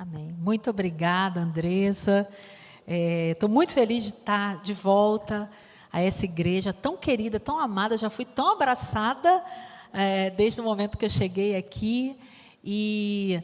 Amém. Muito obrigada, Andressa. Estou é, muito feliz de estar de volta a essa igreja tão querida, tão amada. Já fui tão abraçada é, desde o momento que eu cheguei aqui. E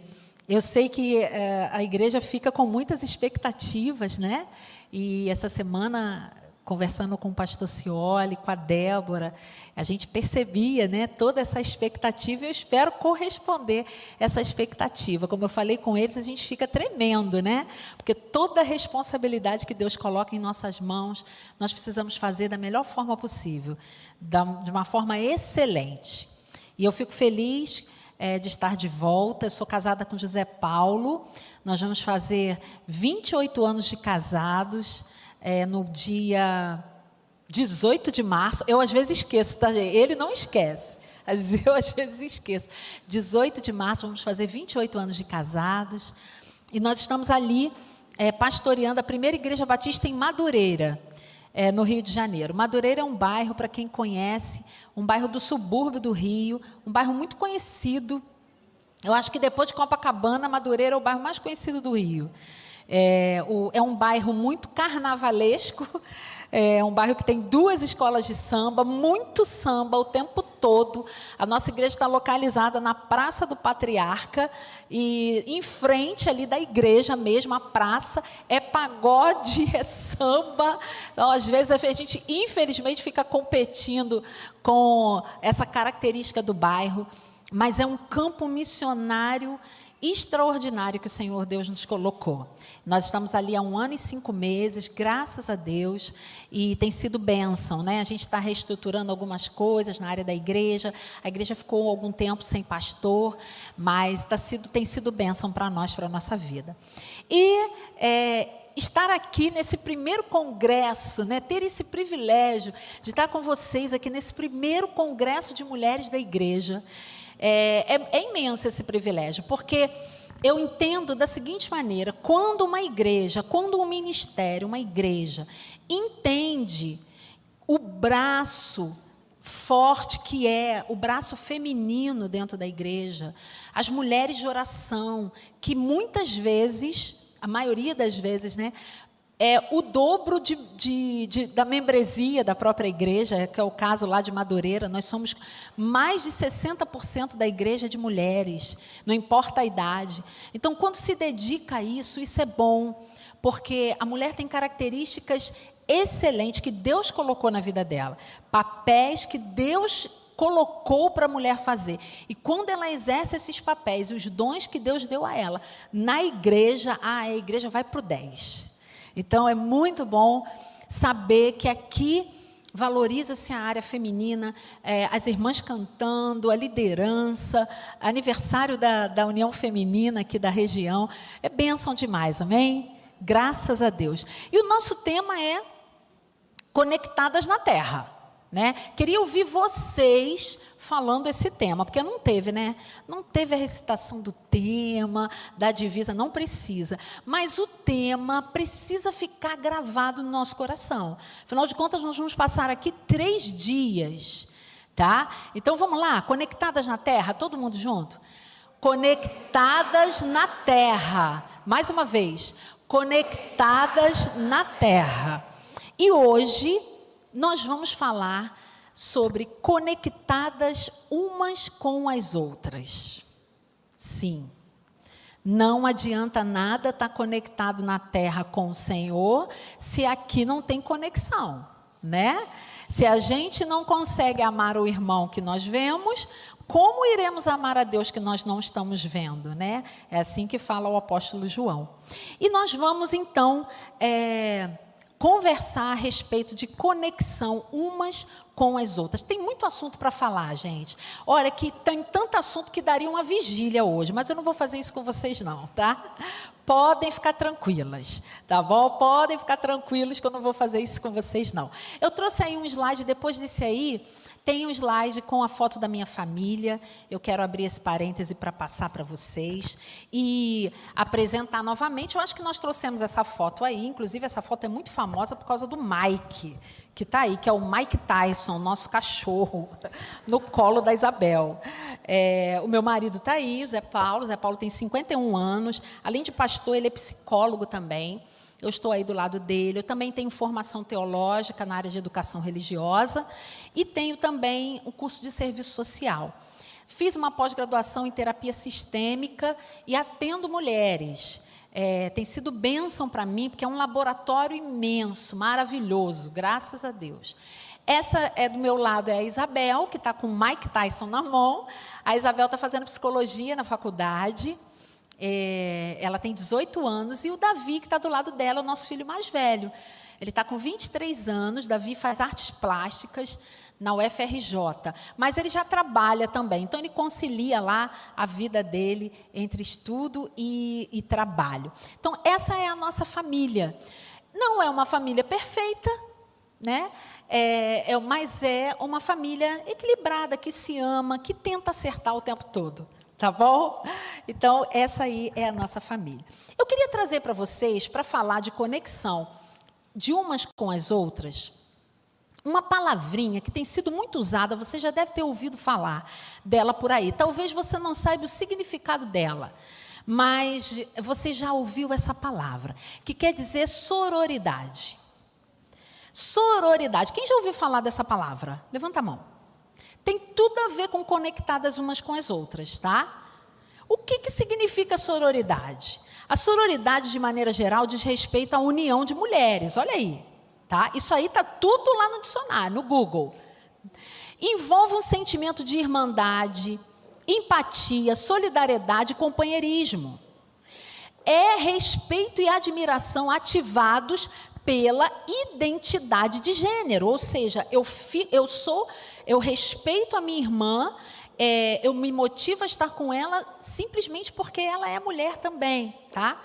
eu sei que é, a igreja fica com muitas expectativas, né? E essa semana conversando com o pastor Cioli, com a Débora, a gente percebia né, toda essa expectativa e eu espero corresponder essa expectativa. Como eu falei com eles, a gente fica tremendo, né? Porque toda a responsabilidade que Deus coloca em nossas mãos, nós precisamos fazer da melhor forma possível, de uma forma excelente. E eu fico feliz é, de estar de volta. Eu sou casada com José Paulo. Nós vamos fazer 28 anos de casados é, no dia 18 de março. Eu às vezes esqueço, tá? Ele não esquece. Mas eu às vezes esqueço. 18 de março, vamos fazer 28 anos de casados. E nós estamos ali é, pastoreando a primeira igreja batista em Madureira, é, no Rio de Janeiro. Madureira é um bairro, para quem conhece, um bairro do subúrbio do Rio, um bairro muito conhecido. Eu acho que depois de Copacabana, Madureira é o bairro mais conhecido do Rio. É, o, é um bairro muito carnavalesco, é um bairro que tem duas escolas de samba, muito samba o tempo todo. A nossa igreja está localizada na Praça do Patriarca e em frente ali da igreja mesmo, a praça é pagode, é samba. Então, às vezes a gente infelizmente fica competindo com essa característica do bairro, mas é um campo missionário extraordinário que o Senhor Deus nos colocou. Nós estamos ali há um ano e cinco meses, graças a Deus, e tem sido bênção, né? A gente está reestruturando algumas coisas na área da igreja. A igreja ficou algum tempo sem pastor, mas tá sido, tem sido bênção para nós, para a nossa vida. E é, estar aqui nesse primeiro congresso, né, ter esse privilégio de estar com vocês aqui nesse primeiro congresso de mulheres da igreja. É, é, é imenso esse privilégio, porque eu entendo da seguinte maneira: quando uma igreja, quando um ministério, uma igreja, entende o braço forte que é o braço feminino dentro da igreja, as mulheres de oração, que muitas vezes, a maioria das vezes, né, é o dobro de, de, de, da membresia da própria igreja, que é o caso lá de Madureira. Nós somos mais de 60% da igreja de mulheres, não importa a idade. Então, quando se dedica a isso, isso é bom, porque a mulher tem características excelentes que Deus colocou na vida dela, papéis que Deus colocou para a mulher fazer. E quando ela exerce esses papéis, os dons que Deus deu a ela, na igreja, ah, a igreja vai para o 10. Então é muito bom saber que aqui valoriza-se a área feminina, é, as irmãs cantando, a liderança, aniversário da, da União Feminina aqui da região. É bênção demais, amém? Graças a Deus. E o nosso tema é Conectadas na Terra. Né? Queria ouvir vocês falando esse tema, porque não teve, né? Não teve a recitação do tema, da divisa, não precisa. Mas o tema precisa ficar gravado no nosso coração. Afinal de contas, nós vamos passar aqui três dias, tá? Então vamos lá, conectadas na terra, todo mundo junto? Conectadas na terra. Mais uma vez, conectadas na terra. E hoje nós vamos falar sobre conectadas umas com as outras. Sim. Não adianta nada estar conectado na terra com o Senhor se aqui não tem conexão, né? Se a gente não consegue amar o irmão que nós vemos, como iremos amar a Deus que nós não estamos vendo, né? É assim que fala o apóstolo João. E nós vamos então é, conversar a respeito de conexão umas com as outras. Tem muito assunto para falar, gente. Olha, que tem tanto assunto que daria uma vigília hoje, mas eu não vou fazer isso com vocês, não, tá? Podem ficar tranquilas, tá bom? Podem ficar tranquilos que eu não vou fazer isso com vocês, não. Eu trouxe aí um slide, depois desse aí, Tem um slide com a foto da minha família. Eu quero abrir esse parêntese para passar para vocês e apresentar novamente. Eu acho que nós trouxemos essa foto aí. Inclusive, essa foto é muito famosa por causa do Mike, que está aí, que é o Mike Tyson, nosso cachorro, no colo da Isabel. É, o meu marido está aí, o Zé Paulo. O Zé Paulo tem 51 anos. Além de pastor, ele é psicólogo também. Eu estou aí do lado dele. Eu também tenho formação teológica na área de educação religiosa e tenho também um curso de serviço social. Fiz uma pós-graduação em terapia sistêmica e atendo mulheres. É, tem sido bênção para mim, porque é um laboratório imenso, maravilhoso, graças a Deus. Essa é do meu lado, é a Isabel, que está com o Mike Tyson na mão. A Isabel está fazendo psicologia na faculdade. É, ela tem 18 anos e o Davi, que está do lado dela, é o nosso filho mais velho. Ele está com 23 anos, Davi faz artes plásticas na UFRJ, mas ele já trabalha também, então ele concilia lá a vida dele entre estudo e, e trabalho. Então, essa é a nossa família. Não é uma família perfeita, né? É, é, mas é uma família equilibrada, que se ama, que tenta acertar o tempo todo. Tá bom? Então, essa aí é a nossa família. Eu queria trazer para vocês, para falar de conexão de umas com as outras, uma palavrinha que tem sido muito usada, você já deve ter ouvido falar dela por aí. Talvez você não saiba o significado dela, mas você já ouviu essa palavra, que quer dizer sororidade. Sororidade. Quem já ouviu falar dessa palavra? Levanta a mão tem tudo a ver com conectadas umas com as outras, tá? O que, que significa sororidade? A sororidade, de maneira geral, diz respeito à união de mulheres. Olha aí, tá? Isso aí está tudo lá no dicionário, no Google. Envolve um sentimento de irmandade, empatia, solidariedade companheirismo. É respeito e admiração ativados pela identidade de gênero, ou seja, eu, fi, eu sou, eu respeito a minha irmã, é, eu me motivo a estar com ela simplesmente porque ela é mulher também, tá?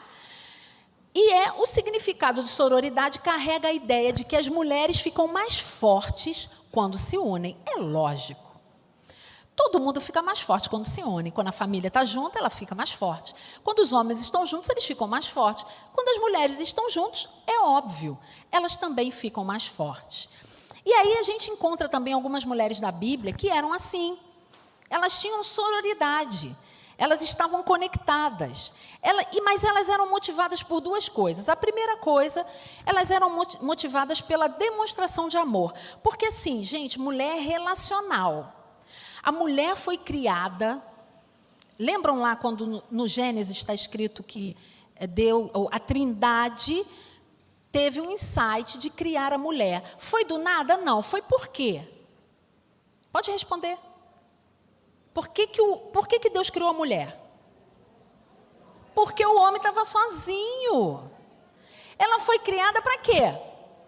E é o significado de sororidade carrega a ideia de que as mulheres ficam mais fortes quando se unem. É lógico. Todo mundo fica mais forte quando se une. Quando a família está junta, ela fica mais forte. Quando os homens estão juntos, eles ficam mais fortes. Quando as mulheres estão juntos, é óbvio, elas também ficam mais fortes. E aí a gente encontra também algumas mulheres da Bíblia que eram assim. Elas tinham sororidade. Elas estavam conectadas. Ela, mas elas eram motivadas por duas coisas. A primeira coisa, elas eram motivadas pela demonstração de amor. Porque, assim, gente, mulher é relacional. A mulher foi criada. Lembram lá quando no Gênesis está escrito que eh, deu a Trindade teve um insight de criar a mulher. Foi do nada? Não. Foi por quê? Pode responder. Por que, que, o, por que, que Deus criou a mulher? Porque o homem estava sozinho. Ela foi criada para quê?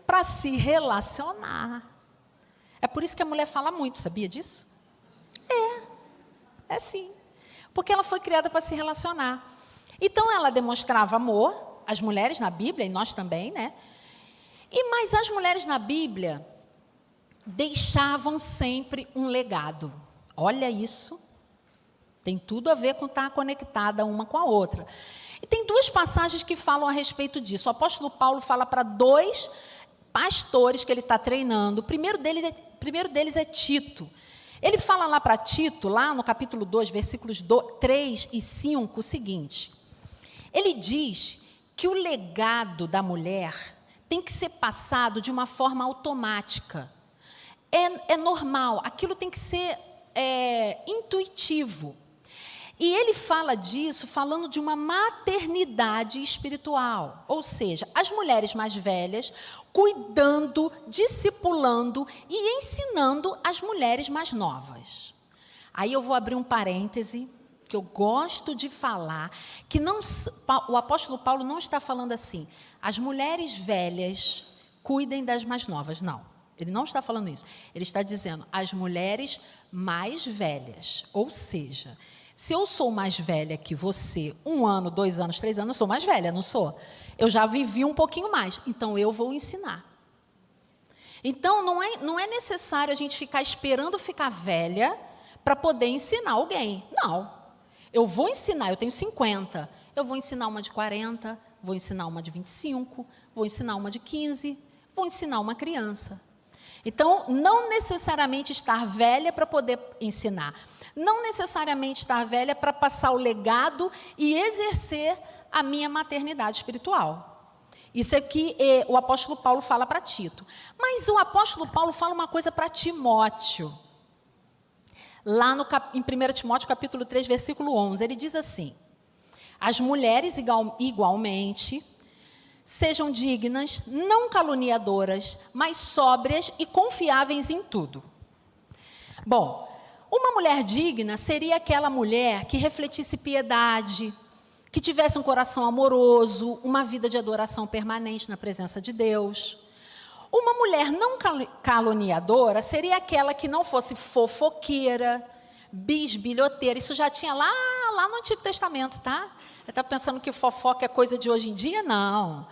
Para se relacionar. É por isso que a mulher fala muito, sabia disso? É sim. Porque ela foi criada para se relacionar. Então ela demonstrava amor, as mulheres na Bíblia, e nós também, né? E mas as mulheres na Bíblia deixavam sempre um legado. Olha isso. Tem tudo a ver com estar conectada uma com a outra. E tem duas passagens que falam a respeito disso. O apóstolo Paulo fala para dois pastores que ele está treinando. O primeiro deles é, primeiro deles é Tito. Ele fala lá para Tito, lá no capítulo 2, versículos 3 e 5, o seguinte: ele diz que o legado da mulher tem que ser passado de uma forma automática. É, é normal, aquilo tem que ser é, intuitivo. E ele fala disso falando de uma maternidade espiritual, ou seja, as mulheres mais velhas cuidando, discipulando e ensinando as mulheres mais novas. Aí eu vou abrir um parêntese que eu gosto de falar, que não o apóstolo Paulo não está falando assim, as mulheres velhas cuidem das mais novas, não. Ele não está falando isso. Ele está dizendo as mulheres mais velhas, ou seja, se eu sou mais velha que você, um ano, dois anos, três anos, eu sou mais velha, não sou? Eu já vivi um pouquinho mais, então eu vou ensinar. Então, não é, não é necessário a gente ficar esperando ficar velha para poder ensinar alguém. Não. Eu vou ensinar, eu tenho 50, eu vou ensinar uma de 40, vou ensinar uma de 25, vou ensinar uma de 15, vou ensinar uma criança. Então, não necessariamente estar velha para poder ensinar. Não necessariamente estar velha para passar o legado e exercer a minha maternidade espiritual. Isso é que eh, o apóstolo Paulo fala para Tito. Mas o apóstolo Paulo fala uma coisa para Timóteo. Lá no, em 1 Timóteo capítulo 3, versículo 11, ele diz assim: As mulheres igual, igualmente sejam dignas, não caluniadoras, mas sóbrias e confiáveis em tudo. Bom, uma mulher digna seria aquela mulher que refletisse piedade, que tivesse um coração amoroso, uma vida de adoração permanente na presença de Deus. Uma mulher não caluniadora seria aquela que não fosse fofoqueira, bisbilhoteira. Isso já tinha lá, lá no Antigo Testamento, tá? Está pensando que fofoca é coisa de hoje em dia? Não.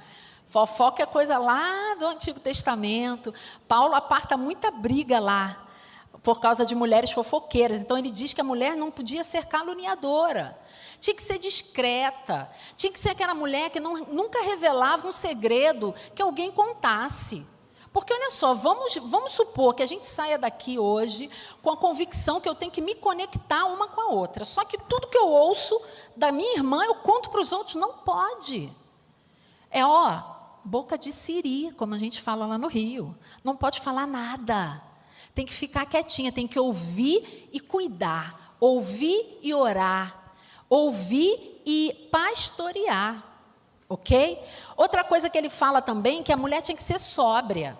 Fofoca é coisa lá do Antigo Testamento. Paulo aparta muita briga lá por causa de mulheres fofoqueiras. Então ele diz que a mulher não podia ser caluniadora tinha que ser discreta, tinha que ser aquela mulher que não, nunca revelava um segredo que alguém contasse. Porque olha só, vamos, vamos supor que a gente saia daqui hoje com a convicção que eu tenho que me conectar uma com a outra. Só que tudo que eu ouço da minha irmã eu conto para os outros, não pode. É ó, boca de siri, como a gente fala lá no Rio. Não pode falar nada. Tem que ficar quietinha, tem que ouvir e cuidar, ouvir e orar, ouvir e pastorear. Ok? Outra coisa que ele fala também que a mulher tinha que ser sóbria.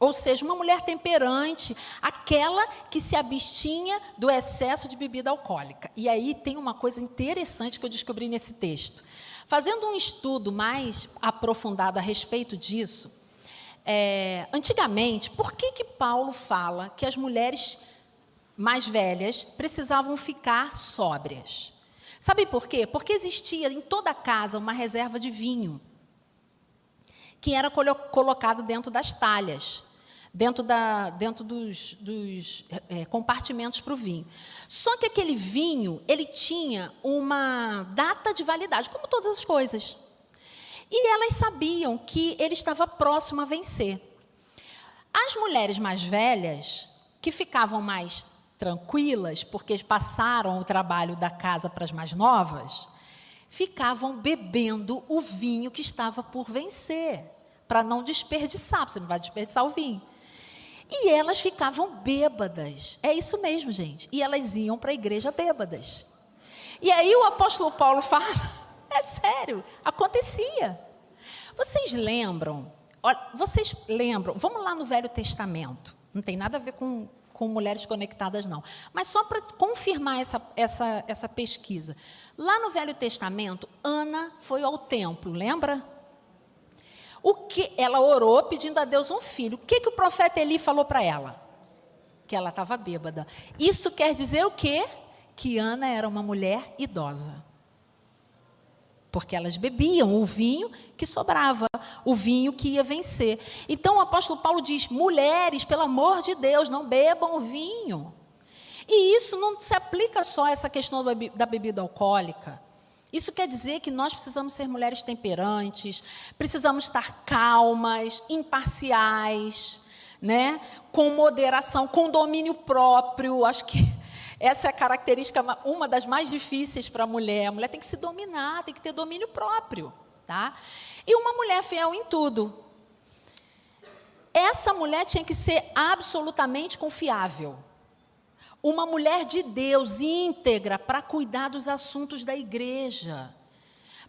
Ou seja, uma mulher temperante, aquela que se abstinha do excesso de bebida alcoólica. E aí tem uma coisa interessante que eu descobri nesse texto. Fazendo um estudo mais aprofundado a respeito disso, é, antigamente, por que, que Paulo fala que as mulheres mais velhas precisavam ficar sóbrias? Sabe por quê? Porque existia em toda casa uma reserva de vinho que era colocado dentro das talhas, dentro, da, dentro dos, dos é, compartimentos para o vinho. Só que aquele vinho, ele tinha uma data de validade, como todas as coisas. E elas sabiam que ele estava próximo a vencer. As mulheres mais velhas, que ficavam mais tranquilas, porque passaram o trabalho da casa para as mais novas, ficavam bebendo o vinho que estava por vencer, para não desperdiçar, você não vai desperdiçar o vinho. E elas ficavam bêbadas. É isso mesmo, gente. E elas iam para a igreja bêbadas. E aí o apóstolo Paulo fala: é sério, acontecia. Vocês lembram? Vocês lembram? Vamos lá no Velho Testamento. Não tem nada a ver com com mulheres conectadas, não. Mas só para confirmar essa, essa, essa pesquisa. Lá no Velho Testamento, Ana foi ao templo, lembra? O que ela orou pedindo a Deus um filho. O que, que o profeta Eli falou para ela? Que ela estava bêbada. Isso quer dizer o quê? Que Ana era uma mulher idosa porque elas bebiam o vinho que sobrava, o vinho que ia vencer. Então o apóstolo Paulo diz: mulheres, pelo amor de Deus, não bebam o vinho. E isso não se aplica só a essa questão da bebida alcoólica. Isso quer dizer que nós precisamos ser mulheres temperantes, precisamos estar calmas, imparciais, né? com moderação, com domínio próprio. Acho que essa é a característica, uma das mais difíceis para a mulher. A mulher tem que se dominar, tem que ter domínio próprio. Tá? E uma mulher fiel em tudo. Essa mulher tinha que ser absolutamente confiável. Uma mulher de Deus íntegra para cuidar dos assuntos da igreja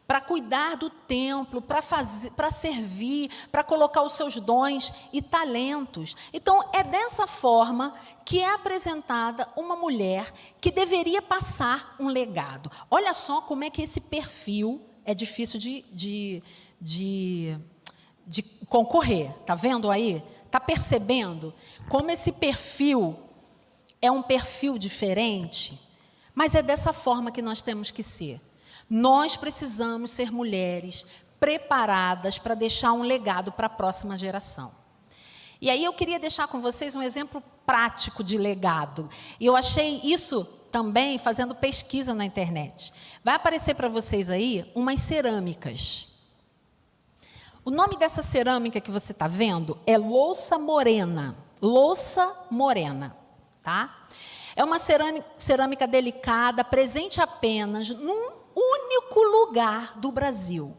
para cuidar do templo, para fazer, para servir, para colocar os seus dons e talentos. Então é dessa forma que é apresentada uma mulher que deveria passar um legado. Olha só como é que esse perfil é difícil de, de, de, de concorrer. Tá vendo aí? Tá percebendo como esse perfil é um perfil diferente? Mas é dessa forma que nós temos que ser. Nós precisamos ser mulheres preparadas para deixar um legado para a próxima geração. E aí eu queria deixar com vocês um exemplo prático de legado. E eu achei isso também fazendo pesquisa na internet. Vai aparecer para vocês aí umas cerâmicas. O nome dessa cerâmica que você está vendo é louça morena. Louça morena, tá? É uma cerâmica delicada, presente apenas num único lugar do Brasil,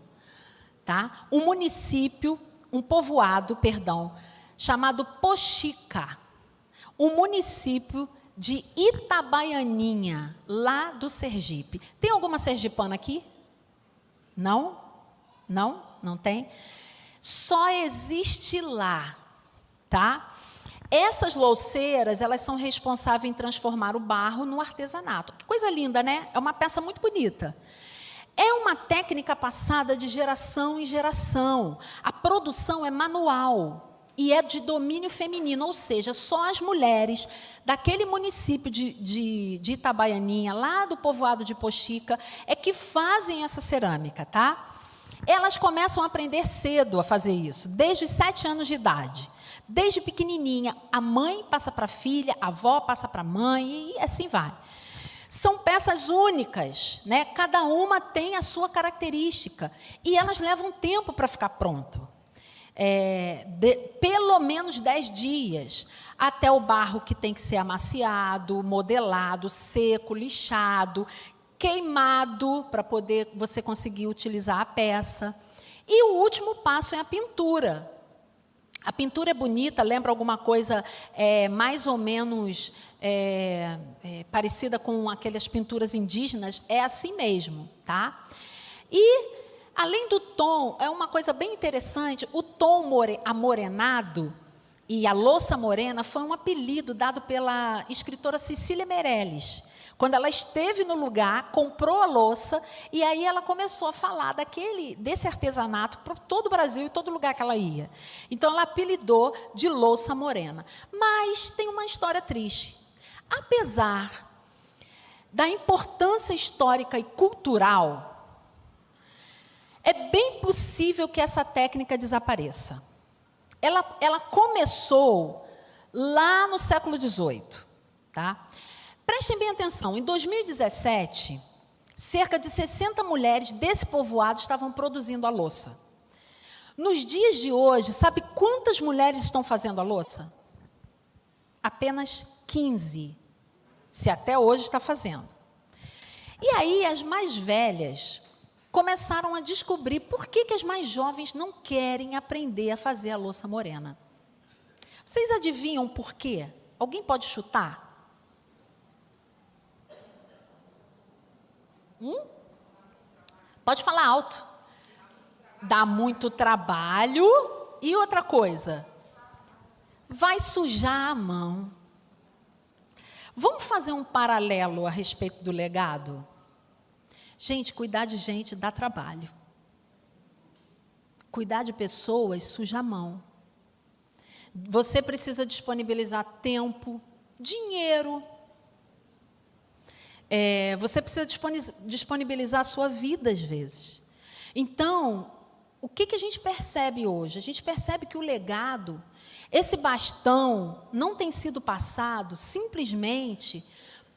tá? Um município, um povoado, perdão, chamado Poxica, um município de Itabaianinha, lá do Sergipe. Tem alguma sergipana aqui? Não? Não? Não tem? Só existe lá, tá? Essas louceiras, elas são responsáveis em transformar o barro no artesanato. Que coisa linda, né? É uma peça muito bonita. É uma técnica passada de geração em geração. A produção é manual e é de domínio feminino, ou seja, só as mulheres daquele município de, de, de Itabaianinha, lá do povoado de Poxica, é que fazem essa cerâmica, tá? Elas começam a aprender cedo a fazer isso, desde os sete anos de idade. Desde pequenininha, a mãe passa para a filha, a avó passa para a mãe e assim vai. São peças únicas, né? Cada uma tem a sua característica e elas levam tempo para ficar pronto é, de, pelo menos 10 dias, até o barro que tem que ser amaciado, modelado, seco, lixado, queimado, para poder você conseguir utilizar a peça. E o último passo é a pintura. A pintura é bonita, lembra alguma coisa é, mais ou menos é, é, parecida com aquelas pinturas indígenas? É assim mesmo, tá? E Além do tom, é uma coisa bem interessante, o tom more, amorenado e a louça morena foi um apelido dado pela escritora Cecília Meirelles. Quando ela esteve no lugar, comprou a louça e aí ela começou a falar daquele desse artesanato para todo o Brasil e todo lugar que ela ia. Então ela apelidou de louça morena. Mas tem uma história triste. Apesar da importância histórica e cultural é bem possível que essa técnica desapareça. Ela, ela começou lá no século XVIII. Tá? Prestem bem atenção, em 2017, cerca de 60 mulheres desse povoado estavam produzindo a louça. Nos dias de hoje, sabe quantas mulheres estão fazendo a louça? Apenas 15, se até hoje está fazendo. E aí, as mais velhas começaram a descobrir por que, que as mais jovens não querem aprender a fazer a louça morena. Vocês adivinham por quê? Alguém pode chutar? Hum? Pode falar alto. Dá muito trabalho. E outra coisa, vai sujar a mão. Vamos fazer um paralelo a respeito do legado? Gente, cuidar de gente dá trabalho. Cuidar de pessoas suja a mão. Você precisa disponibilizar tempo, dinheiro. É, você precisa disponibilizar a sua vida às vezes. Então, o que, que a gente percebe hoje? A gente percebe que o legado, esse bastão, não tem sido passado simplesmente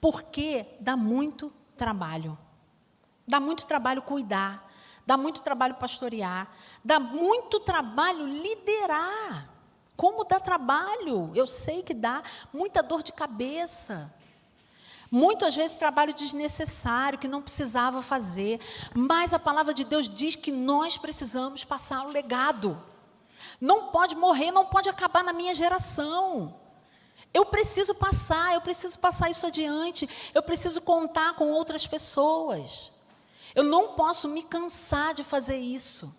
porque dá muito trabalho. Dá muito trabalho cuidar, dá muito trabalho pastorear, dá muito trabalho liderar. Como dá trabalho? Eu sei que dá muita dor de cabeça. Muitas vezes trabalho desnecessário, que não precisava fazer. Mas a palavra de Deus diz que nós precisamos passar o legado. Não pode morrer, não pode acabar na minha geração. Eu preciso passar, eu preciso passar isso adiante. Eu preciso contar com outras pessoas. Eu não posso me cansar de fazer isso.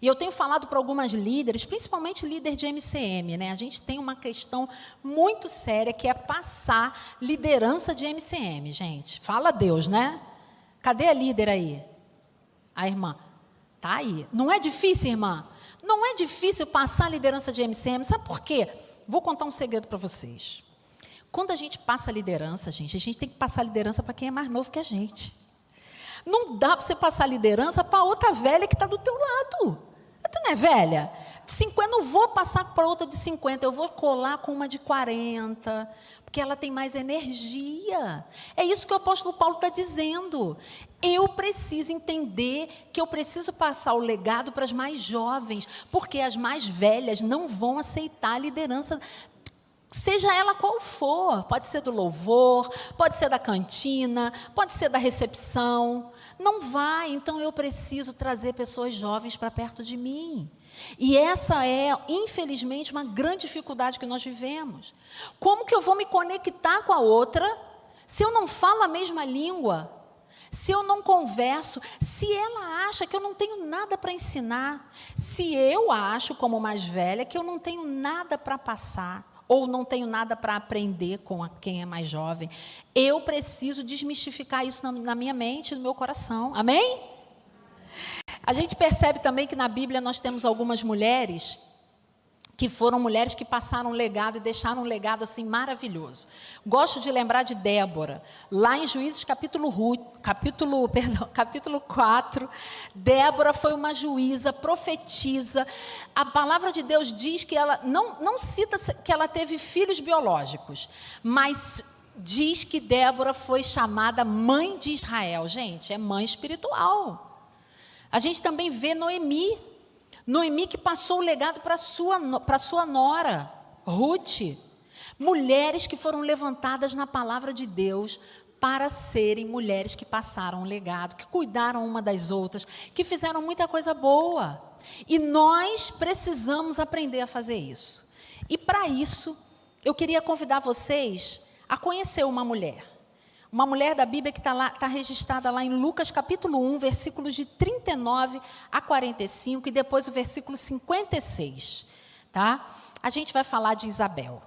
E eu tenho falado para algumas líderes, principalmente líder de MCM, né? A gente tem uma questão muito séria que é passar liderança de MCM, gente. Fala Deus, né? Cadê a líder aí? A irmã. Tá aí. Não é difícil, irmã? Não é difícil passar a liderança de MCM. Sabe por quê? Vou contar um segredo para vocês. Quando a gente passa a liderança, gente, a gente tem que passar a liderança para quem é mais novo que a gente. Não dá para você passar liderança para outra velha que está do teu lado. Tu não é velha? 50, não vou passar para outra de 50, eu vou colar com uma de 40, porque ela tem mais energia. É isso que o apóstolo Paulo está dizendo. Eu preciso entender que eu preciso passar o legado para as mais jovens, porque as mais velhas não vão aceitar a liderança seja ela qual for, pode ser do louvor, pode ser da cantina, pode ser da recepção. Não vai, então eu preciso trazer pessoas jovens para perto de mim. E essa é, infelizmente, uma grande dificuldade que nós vivemos. Como que eu vou me conectar com a outra se eu não falo a mesma língua? Se eu não converso, se ela acha que eu não tenho nada para ensinar, se eu acho, como mais velha, que eu não tenho nada para passar, ou não tenho nada para aprender com quem é mais jovem, eu preciso desmistificar isso na, na minha mente, no meu coração. Amém? A gente percebe também que na Bíblia nós temos algumas mulheres que foram mulheres que passaram um legado e deixaram um legado assim maravilhoso. Gosto de lembrar de Débora, lá em Juízes capítulo, capítulo, perdão, capítulo 4, Débora foi uma juíza, profetiza. A palavra de Deus diz que ela não, não cita que ela teve filhos biológicos, mas diz que Débora foi chamada mãe de Israel. Gente, é mãe espiritual. A gente também vê Noemi. Noemi que passou o legado para sua para sua nora, Ruth. Mulheres que foram levantadas na palavra de Deus para serem mulheres que passaram o legado, que cuidaram uma das outras, que fizeram muita coisa boa. E nós precisamos aprender a fazer isso. E para isso, eu queria convidar vocês a conhecer uma mulher. Uma mulher da Bíblia que está tá registrada lá em Lucas capítulo 1, versículos de 39 a 45 e depois o versículo 56. Tá? A gente vai falar de Isabel,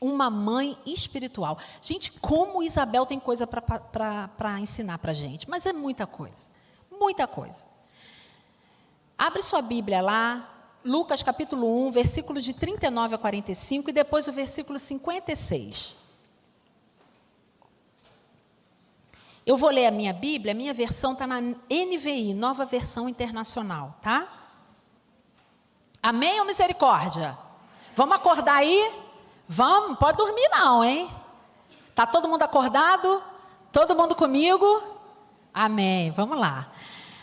uma mãe espiritual. Gente, como Isabel tem coisa para ensinar para a gente, mas é muita coisa, muita coisa. Abre sua Bíblia lá, Lucas capítulo 1, versículos de 39 a 45 e depois o versículo 56. Eu vou ler a minha Bíblia, a minha versão está na NVI, Nova Versão Internacional, tá? Amém ou misericórdia? Vamos acordar aí? Vamos, pode dormir não, hein? Tá todo mundo acordado? Todo mundo comigo? Amém. Vamos lá.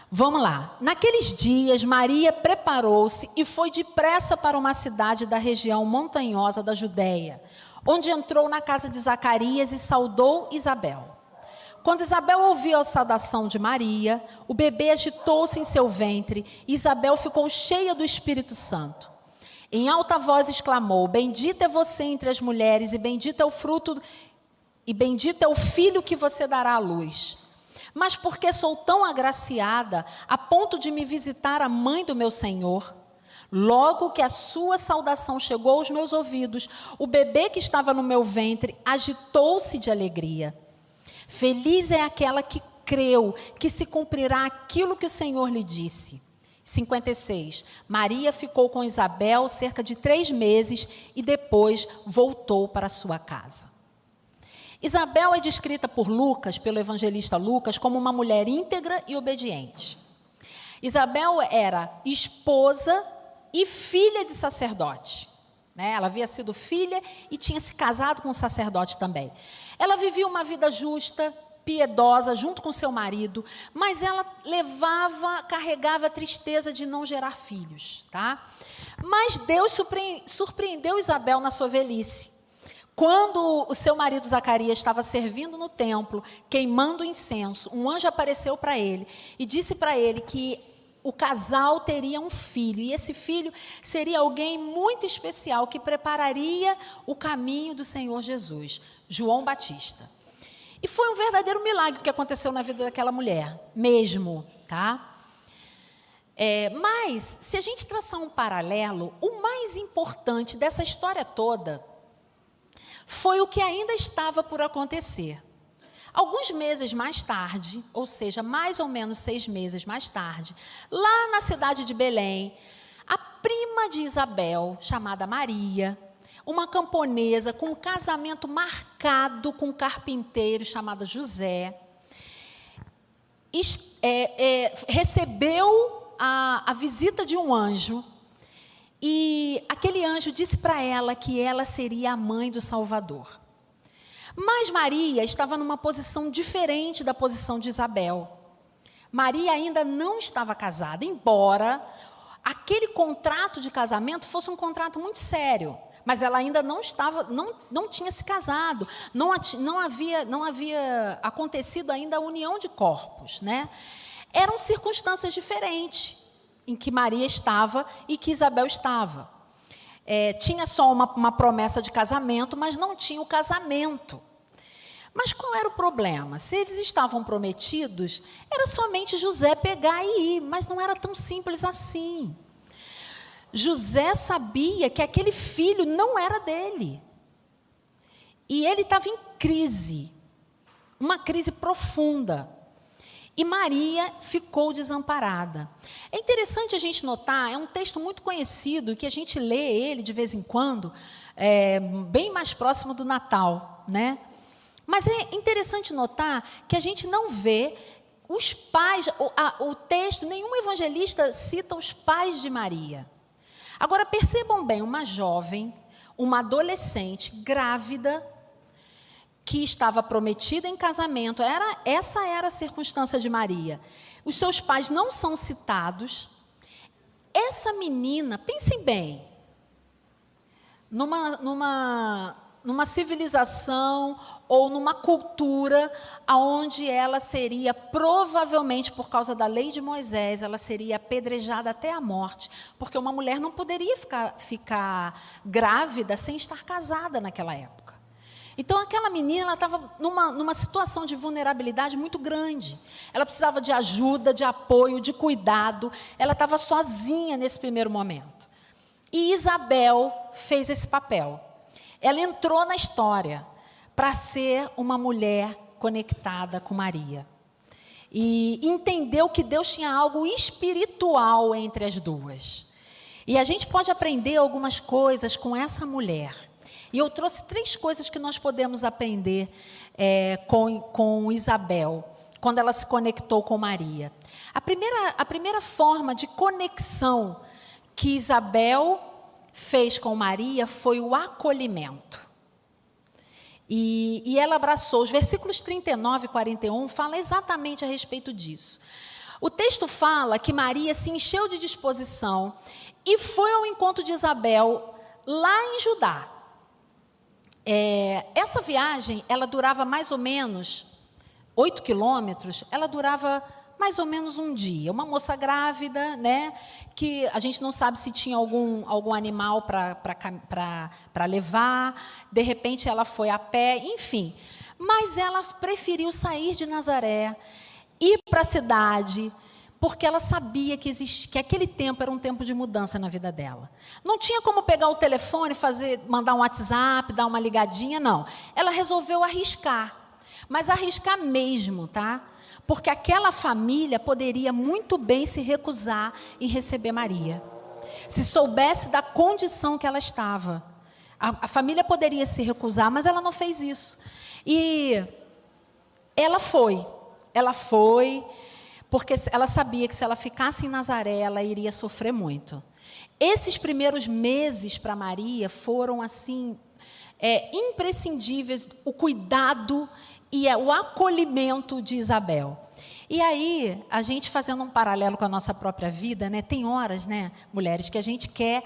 Vamos lá. Naqueles dias, Maria preparou-se e foi depressa para uma cidade da região montanhosa da Judéia, onde entrou na casa de Zacarias e saudou Isabel. Quando Isabel ouviu a saudação de Maria, o bebê agitou-se em seu ventre e Isabel ficou cheia do Espírito Santo. Em alta voz exclamou: Bendita é você entre as mulheres, e bendito é o fruto, e bendito é o filho que você dará à luz. Mas porque sou tão agraciada a ponto de me visitar a mãe do meu Senhor? Logo que a sua saudação chegou aos meus ouvidos, o bebê que estava no meu ventre agitou-se de alegria. Feliz é aquela que creu que se cumprirá aquilo que o Senhor lhe disse. 56. Maria ficou com Isabel cerca de três meses e depois voltou para sua casa. Isabel é descrita por Lucas, pelo evangelista Lucas, como uma mulher íntegra e obediente. Isabel era esposa e filha de sacerdote. Né? Ela havia sido filha e tinha se casado com um sacerdote também. Ela vivia uma vida justa, piedosa, junto com seu marido, mas ela levava, carregava a tristeza de não gerar filhos. Tá? Mas Deus surpreendeu Isabel na sua velhice. Quando o seu marido Zacarias estava servindo no templo, queimando incenso, um anjo apareceu para ele e disse para ele que o casal teria um filho, e esse filho seria alguém muito especial que prepararia o caminho do Senhor Jesus, João Batista. E foi um verdadeiro milagre que aconteceu na vida daquela mulher, mesmo, tá? É, mas, se a gente traçar um paralelo, o mais importante dessa história toda foi o que ainda estava por acontecer. Alguns meses mais tarde, ou seja, mais ou menos seis meses mais tarde, lá na cidade de Belém, a prima de Isabel, chamada Maria, uma camponesa com um casamento marcado com um carpinteiro chamado José, é, é, recebeu a, a visita de um anjo E aquele anjo disse para ela que ela seria a mãe do Salvador. Mas Maria estava numa posição diferente da posição de Isabel. Maria ainda não estava casada, embora aquele contrato de casamento fosse um contrato muito sério. Mas ela ainda não estava, não, não tinha se casado, não, não, havia, não havia acontecido ainda a união de corpos. Né? Eram circunstâncias diferentes em que Maria estava e que Isabel estava. É, tinha só uma, uma promessa de casamento, mas não tinha o casamento. Mas qual era o problema? Se eles estavam prometidos, era somente José pegar e ir, mas não era tão simples assim. José sabia que aquele filho não era dele. E ele estava em crise, uma crise profunda. E Maria ficou desamparada. É interessante a gente notar, é um texto muito conhecido, que a gente lê ele de vez em quando, é, bem mais próximo do Natal, né? Mas é interessante notar que a gente não vê os pais, o, a, o texto, nenhum evangelista cita os pais de Maria. Agora percebam bem, uma jovem, uma adolescente grávida, que estava prometida em casamento, era, essa era a circunstância de Maria. Os seus pais não são citados. Essa menina, pensem bem, numa, numa, numa civilização ou numa cultura aonde ela seria provavelmente por causa da lei de Moisés, ela seria apedrejada até a morte, porque uma mulher não poderia ficar, ficar grávida sem estar casada naquela época. Então aquela menina estava numa, numa situação de vulnerabilidade muito grande. Ela precisava de ajuda, de apoio, de cuidado. Ela estava sozinha nesse primeiro momento. E Isabel fez esse papel. Ela entrou na história para ser uma mulher conectada com Maria. E entendeu que Deus tinha algo espiritual entre as duas. E a gente pode aprender algumas coisas com essa mulher. E eu trouxe três coisas que nós podemos aprender é, com, com Isabel, quando ela se conectou com Maria. A primeira, a primeira forma de conexão que Isabel fez com Maria foi o acolhimento. E, e ela abraçou. Os versículos 39 e 41 falam exatamente a respeito disso. O texto fala que Maria se encheu de disposição e foi ao encontro de Isabel lá em Judá. É, essa viagem, ela durava mais ou menos oito quilômetros, ela durava mais ou menos um dia. Uma moça grávida, né, que a gente não sabe se tinha algum, algum animal para levar, de repente ela foi a pé, enfim. Mas ela preferiu sair de Nazaré, ir para a cidade, porque ela sabia que, existe, que aquele tempo era um tempo de mudança na vida dela. Não tinha como pegar o telefone, fazer, mandar um WhatsApp, dar uma ligadinha, não. Ela resolveu arriscar, mas arriscar mesmo, tá? porque aquela família poderia muito bem se recusar em receber Maria. Se soubesse da condição que ela estava. A, a, família poderia se recusar, mas ela não fez isso. E ela foi. Ela foi, porque ela sabia que se ela ficasse em Nazaré, ela iria sofrer muito. Esses primeiros meses para Maria foram assim é, imprescindíveis o cuidado e é o acolhimento de Isabel. E aí, a gente fazendo um paralelo com a nossa própria vida, né? Tem horas, né, mulheres, que a gente quer,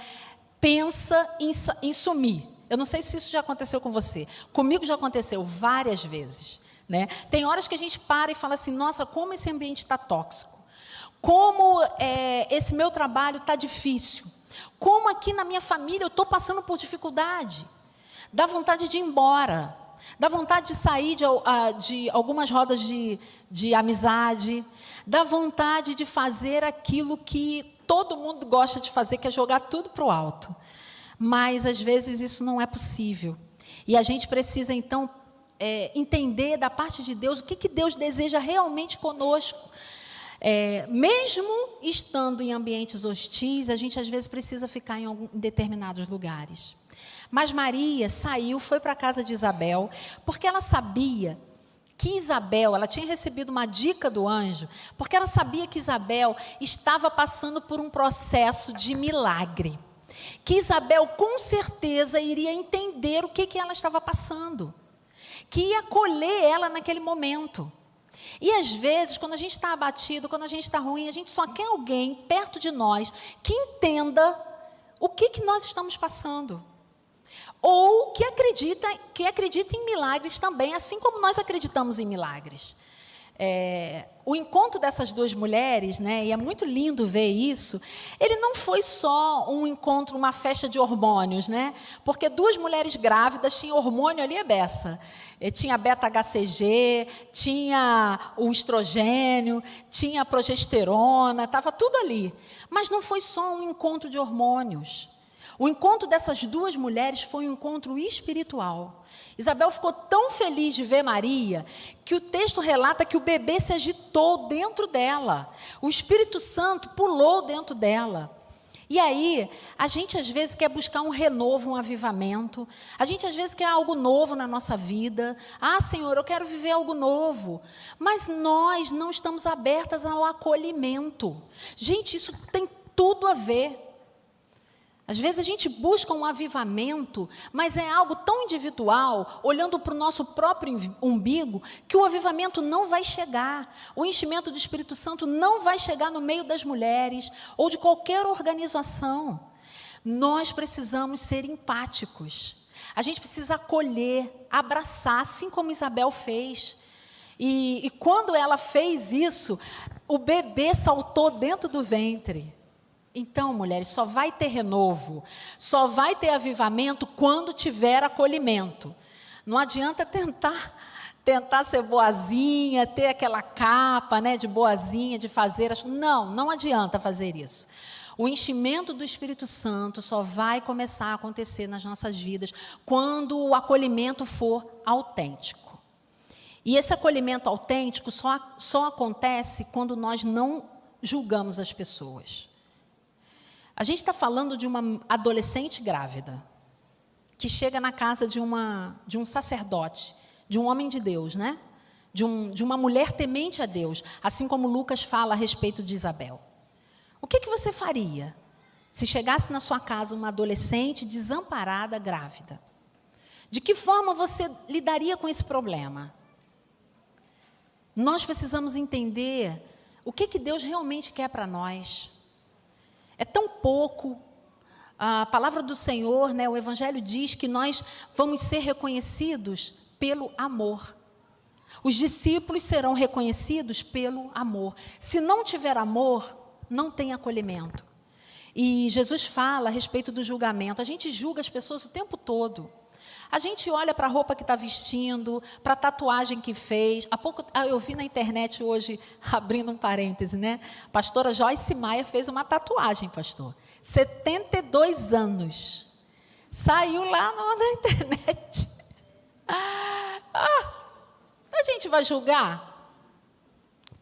pensa em, em sumir. Eu não sei se isso já aconteceu com você. Comigo já aconteceu várias vezes. Né? Tem horas que a gente para e fala assim: nossa, como esse ambiente está tóxico. Como é, esse meu trabalho está difícil. Como aqui na minha família eu estou passando por dificuldade. Dá vontade de ir embora. Dá vontade de sair de, de algumas rodas de, de amizade. Dá vontade de fazer aquilo que todo mundo gosta de fazer, que é jogar tudo para o alto. Mas, às vezes, isso não é possível. E a gente precisa, então, é, entender da parte de Deus o que, que Deus deseja realmente conosco. É, mesmo estando em ambientes hostis, a gente às vezes precisa ficar em, algum, em determinados lugares. Mas Maria saiu, foi para a casa de Isabel, porque ela sabia que Isabel, ela tinha recebido uma dica do anjo, porque ela sabia que Isabel estava passando por um processo de milagre. que Isabel com certeza iria entender o que, que ela estava passando, que ia acolher ela naquele momento. E às vezes, quando a gente está abatido, quando a gente está ruim, a gente só quer alguém perto de nós que entenda o que, que nós estamos passando. Ou que acredita, que acredita em milagres também, assim como nós acreditamos em milagres. É, o encontro dessas duas mulheres, né, e é muito lindo ver isso, ele não foi só um encontro, uma festa de hormônios, né? Porque duas mulheres grávidas tinham hormônio ali a beça. Tinha beta-HCG, tinha o estrogênio, tinha a progesterona, estava tudo ali. Mas não foi só um encontro de hormônios. O encontro dessas duas mulheres foi um encontro espiritual. Isabel ficou tão feliz de ver Maria que o texto relata que o bebê se agitou dentro dela. O Espírito Santo pulou dentro dela. E aí, a gente às vezes quer buscar um renovo, um avivamento. A gente às vezes quer algo novo na nossa vida. Ah, Senhor, eu quero viver algo novo. Mas nós não estamos abertas ao acolhimento. Gente, isso tem tudo a ver. Às vezes a gente busca um avivamento, mas é algo tão individual, olhando para o nosso próprio umbigo, que o avivamento não vai chegar. O enchimento do Espírito Santo não vai chegar no meio das mulheres ou de qualquer organização. Nós precisamos ser empáticos. A gente precisa acolher, abraçar, assim como Isabel fez. E, e quando ela fez isso, o bebê saltou dentro do ventre. Então, mulheres, só vai ter renovo, só vai ter avivamento quando tiver acolhimento. Não adianta tentar tentar ser boazinha, ter aquela capa, né, de boazinha, de fazer, não, não adianta fazer isso. O enchimento do Espírito Santo só vai começar a acontecer nas nossas vidas quando o acolhimento for autêntico. E esse acolhimento autêntico só, só acontece quando nós não julgamos as pessoas. A gente está falando de uma adolescente grávida que chega na casa de, uma, de um sacerdote, de um homem de Deus, né? De, um, de uma mulher temente a Deus, assim como Lucas fala a respeito de Isabel. O que, que você faria se chegasse na sua casa uma adolescente desamparada, grávida? De que forma você lidaria com esse problema? Nós precisamos entender o que, que Deus realmente quer para nós. É tão pouco. A palavra do Senhor, né, o Evangelho diz que nós vamos ser reconhecidos pelo amor. Os discípulos serão reconhecidos pelo amor. Se não tiver amor, não tem acolhimento. E Jesus fala a respeito do julgamento. A gente julga as pessoas o tempo todo. A gente olha para a roupa que está vestindo, para a tatuagem que fez. Há pouco ah, eu vi na internet hoje, abrindo um parêntese, né? Pastora Joyce Maia fez uma tatuagem, pastor. 72 anos. Saiu lá na internet. Ah, a gente vai julgar?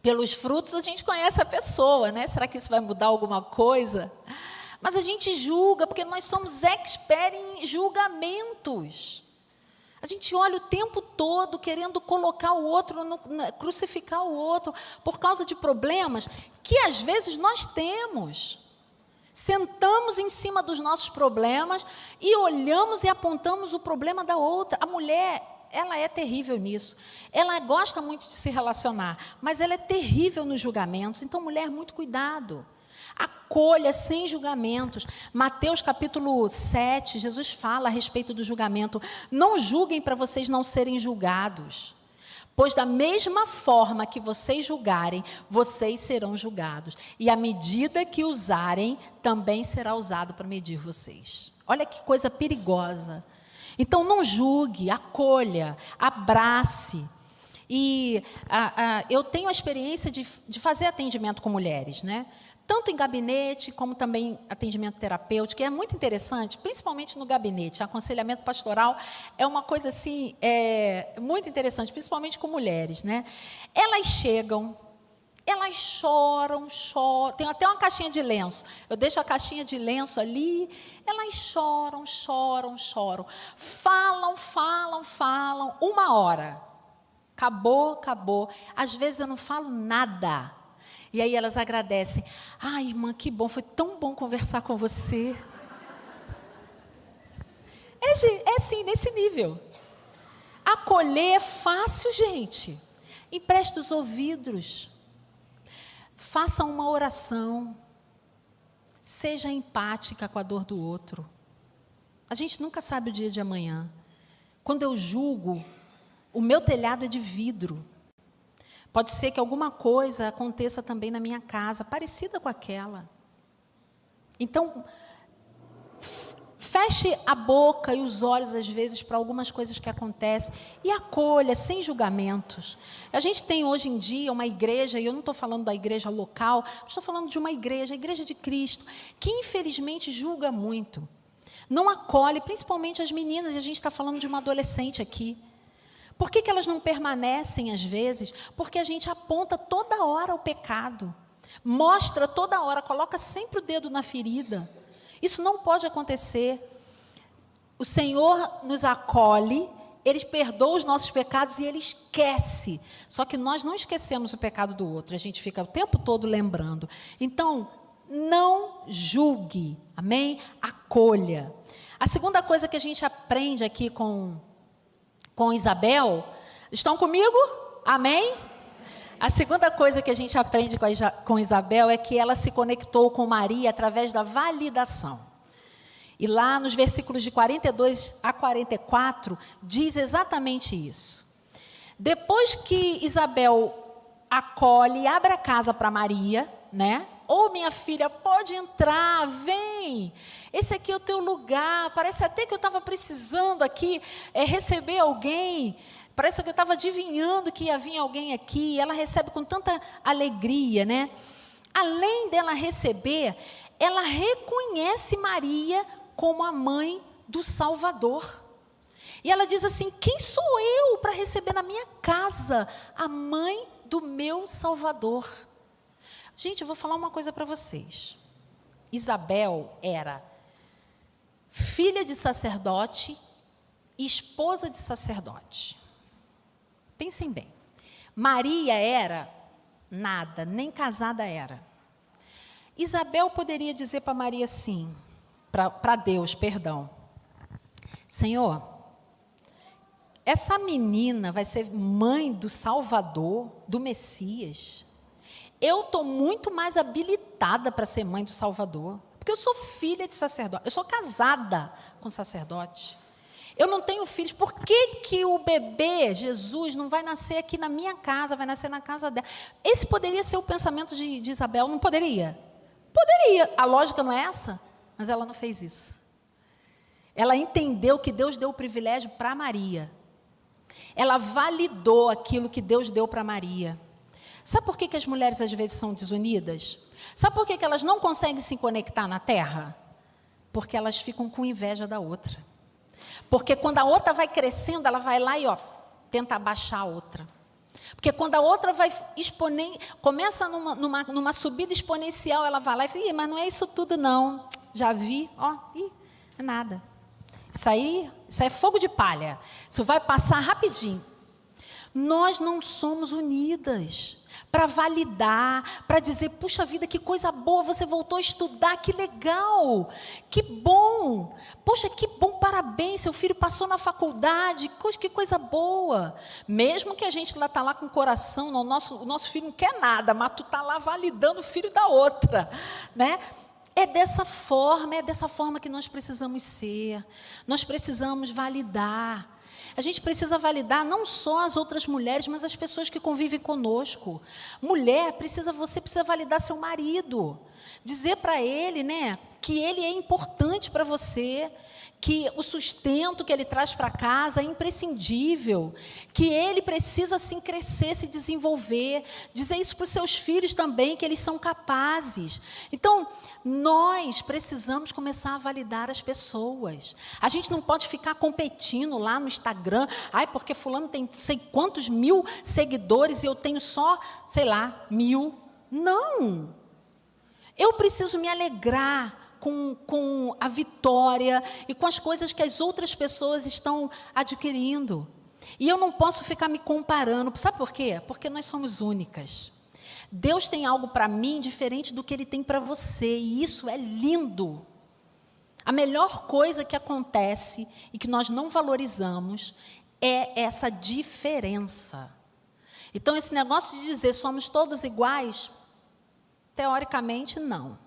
Pelos frutos a gente conhece a pessoa, né? Será que isso vai mudar alguma coisa? Mas a gente julga, porque nós somos expert em julgamentos. A gente olha o tempo todo querendo colocar o outro, no, crucificar o outro, por causa de problemas que às vezes nós temos. Sentamos em cima dos nossos problemas e olhamos e apontamos o problema da outra. A mulher, ela é terrível nisso. Ela gosta muito de se relacionar, mas ela é terrível nos julgamentos. Então, mulher, muito cuidado. Acolha sem julgamentos. Mateus capítulo 7, Jesus fala a respeito do julgamento. Não julguem para vocês não serem julgados. Pois da mesma forma que vocês julgarem, vocês serão julgados. E a medida que usarem também será usado para medir vocês. Olha que coisa perigosa. Então não julgue, acolha, abrace. E eu tenho a experiência de, de fazer atendimento com mulheres, né? Tanto em gabinete como também atendimento terapêutico, e é muito interessante, principalmente no gabinete. Aconselhamento pastoral é uma coisa assim é, muito interessante, principalmente com mulheres, né? Elas chegam, elas choram, choram. Tem até uma caixinha de lenço. Eu deixo a caixinha de lenço ali. Elas choram, choram, choram. Falam, falam, falam. Uma hora. Acabou, acabou. Às vezes eu não falo nada. E aí elas agradecem. Ah, irmã, que bom, foi tão bom conversar com você. É, é sim, nesse nível. Acolher é fácil, gente. Empreste os ouvidos. Faça uma oração. Seja empática com a dor do outro. A gente nunca sabe o dia de amanhã. Quando eu julgo, o meu telhado é de vidro. Pode ser que alguma coisa aconteça também na minha casa, parecida com aquela. Então, feche a boca e os olhos, às vezes, para algumas coisas que acontecem e acolha, sem julgamentos. A gente tem hoje em dia uma igreja, e eu não estou falando da igreja local, estou falando de uma igreja, a igreja de Cristo, que infelizmente julga muito. Não acolhe, principalmente as meninas, e a gente está falando de uma adolescente aqui. Por que, que elas não permanecem às vezes? Porque a gente aponta toda hora o pecado, mostra toda hora, coloca sempre o dedo na ferida. Isso não pode acontecer. O Senhor nos acolhe, Ele perdoa os nossos pecados e Ele esquece. Só que nós não esquecemos o pecado do outro, a gente fica o tempo todo lembrando. Então, não julgue, amém? Acolha. A segunda coisa que a gente aprende aqui com, com Isabel, estão comigo? Amém? A segunda coisa que a gente aprende com Isabel é que ela se conectou com Maria através da validação. E lá nos versículos de 42 a 44, diz exatamente isso. Depois que Isabel acolhe abre a casa para Maria, né? Ô oh, minha filha, pode entrar, vem. Esse aqui é o teu lugar. Parece até que eu estava precisando aqui é, receber alguém. Parece que eu estava adivinhando que ia vir alguém aqui. Ela recebe com tanta alegria, né? Além dela receber, ela reconhece Maria como a mãe do Salvador. E ela diz assim: Quem sou eu para receber na minha casa a mãe do meu Salvador? Gente, eu vou falar uma coisa para vocês. Isabel era filha de sacerdote esposa de sacerdote. Pensem bem. Maria era nada, nem casada era. Isabel poderia dizer para Maria assim, para Deus, perdão: Senhor, essa menina vai ser mãe do Salvador, do Messias. Eu estou muito mais habilitada para ser mãe do Salvador, porque eu sou filha de sacerdote, eu sou casada com sacerdote. Eu não tenho filhos, por que, que o bebê, Jesus, não vai nascer aqui na minha casa, vai nascer na casa dela? Esse poderia ser o pensamento de, de Isabel, não poderia? Poderia, a lógica não é essa, mas ela não fez isso. Ela entendeu que Deus deu o privilégio para Maria. Ela validou aquilo que Deus deu para Maria. Sabe por que, que as mulheres às vezes são desunidas? Sabe por que, que elas não conseguem se conectar na terra? Porque elas ficam com inveja da outra. Porque quando a outra vai crescendo, ela vai lá e ó, tenta abaixar a outra. Porque quando a outra vai exponen começa numa, numa, numa, subida exponencial, ela vai lá e fala, mas não é isso tudo não. Já vi, ó, ih, é nada. Isso aí, isso aí é fogo de palha. Isso vai passar rapidinho. Nós não somos unidas para validar, para dizer, puxa vida, que coisa boa, você voltou a estudar, que legal, que bom, poxa, que bom, parabéns, seu filho passou na faculdade, que coisa boa. Mesmo que a gente lá está lá com o coração, o nosso, o nosso filho não quer nada, mas tu está lá validando o filho da outra, né? É dessa forma, é dessa forma que nós precisamos ser. Nós precisamos validar. A gente precisa validar não só as outras mulheres, mas as pessoas que convivem conosco. Mulher, precisa você precisa validar seu marido, dizer para ele, né, que ele é importante para você, que o sustento que ele traz para casa é imprescindível, que ele precisa assim crescer, se desenvolver, dizer isso para os seus filhos também, que eles são capazes. Então, nós precisamos começar a validar as pessoas. A gente não pode ficar competindo lá no Instagram, ai, porque fulano tem sei quantos mil seguidores e eu tenho só, sei lá, mil. Não! Eu preciso me alegrar com, com a vitória e com as coisas que as outras pessoas estão adquirindo. E eu não posso ficar me comparando. Sabe por quê? Porque nós somos únicas. Deus tem algo para mim diferente do que Ele tem para você, e isso é lindo. A melhor coisa que acontece e que nós não valorizamos é essa diferença. Então, esse negócio de dizer somos todos iguais, teoricamente, não.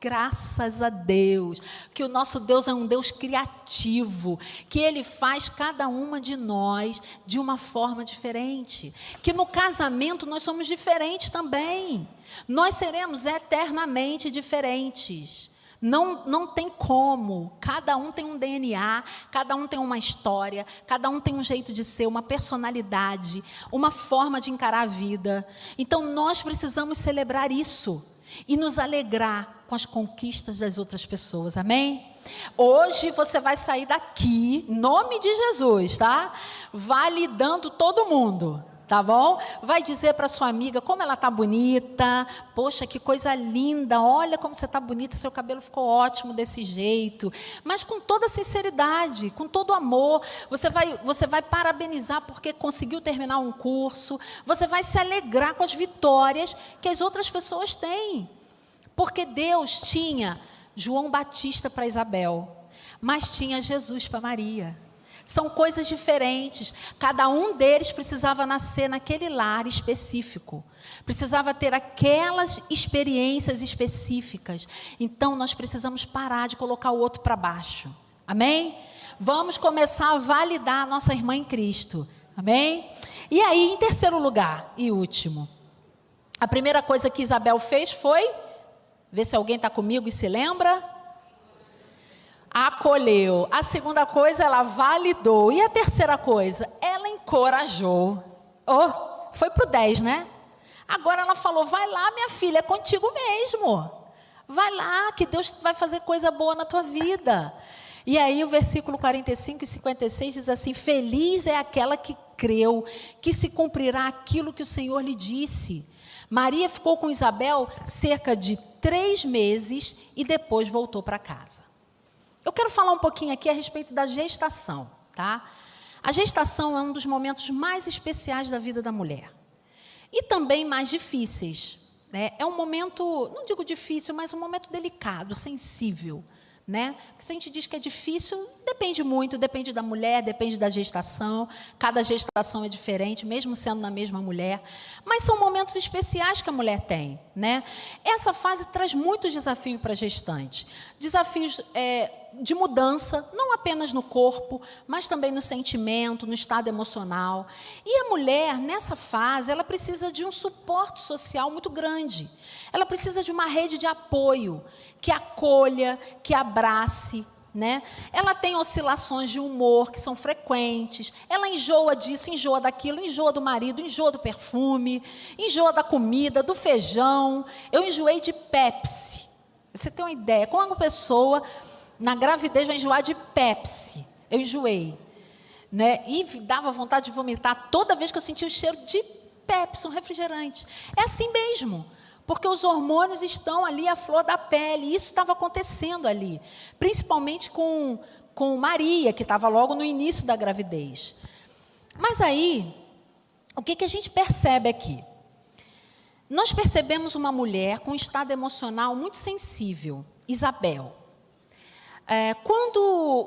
Graças a Deus, que o nosso Deus é um Deus criativo, que Ele faz cada uma de nós de uma forma diferente. Que no casamento nós somos diferentes também. Nós seremos eternamente diferentes. Não, não tem como. Cada um tem um DNA, cada um tem uma história, cada um tem um jeito de ser, uma personalidade, uma forma de encarar a vida. Então nós precisamos celebrar isso e nos alegrar com as conquistas das outras pessoas. Amém? Hoje você vai sair daqui, nome de Jesus, tá? Validando todo mundo tá bom? Vai dizer para sua amiga como ela tá bonita. Poxa, que coisa linda. Olha como você tá bonita, seu cabelo ficou ótimo desse jeito. Mas com toda sinceridade, com todo amor, você vai você vai parabenizar porque conseguiu terminar um curso. Você vai se alegrar com as vitórias que as outras pessoas têm. Porque Deus tinha João Batista para Isabel, mas tinha Jesus para Maria. São coisas diferentes. Cada um deles precisava nascer naquele lar específico. Precisava ter aquelas experiências específicas. Então nós precisamos parar de colocar o outro para baixo. Amém? Vamos começar a validar a nossa irmã em Cristo. Amém? E aí, em terceiro lugar e último, a primeira coisa que Isabel fez foi ver se alguém está comigo e se lembra acolheu. A segunda coisa, ela validou. E a terceira coisa, ela encorajou. Oh, foi para o 10, né? Agora ela falou: vai lá, minha filha, é contigo mesmo. Vai lá, que Deus vai fazer coisa boa na tua vida. E aí o versículo 45 e 56 diz assim: Feliz é aquela que creu, que se cumprirá aquilo que o Senhor lhe disse. Maria ficou com Isabel cerca de três meses e depois voltou para casa. Eu quero falar um pouquinho aqui a respeito da gestação, tá? A gestação é um dos momentos mais especiais da vida da mulher. E também mais difíceis. Né? É um momento, não digo difícil, mas um momento delicado, sensível. Né? Se a gente diz que é difícil, depende muito, depende da mulher, depende da gestação. Cada gestação é diferente, mesmo sendo na mesma mulher. Mas são momentos especiais que a mulher tem. Né? Essa fase traz muitos desafios para a gestante. Desafios é, de mudança, não apenas no corpo, mas também no sentimento, no estado emocional. E a mulher, nessa fase, ela precisa de um suporte social muito grande. Ela precisa de uma rede de apoio que acolha, que abrace. Né? Ela tem oscilações de humor que são frequentes. Ela enjoa disso, enjoa daquilo, enjoa do marido, enjoa do perfume, enjoa da comida, do feijão. Eu enjoei de Pepsi. Você tem uma ideia? Como uma pessoa na gravidez vai enjoar de Pepsi. Eu enjoei. Né? E dava vontade de vomitar toda vez que eu sentia o cheiro de Pepsi, um refrigerante. É assim mesmo. Porque os hormônios estão ali à flor da pele. E isso estava acontecendo ali. Principalmente com, com Maria, que estava logo no início da gravidez. Mas aí, o que, que a gente percebe aqui? Nós percebemos uma mulher com um estado emocional muito sensível, Isabel. É, quando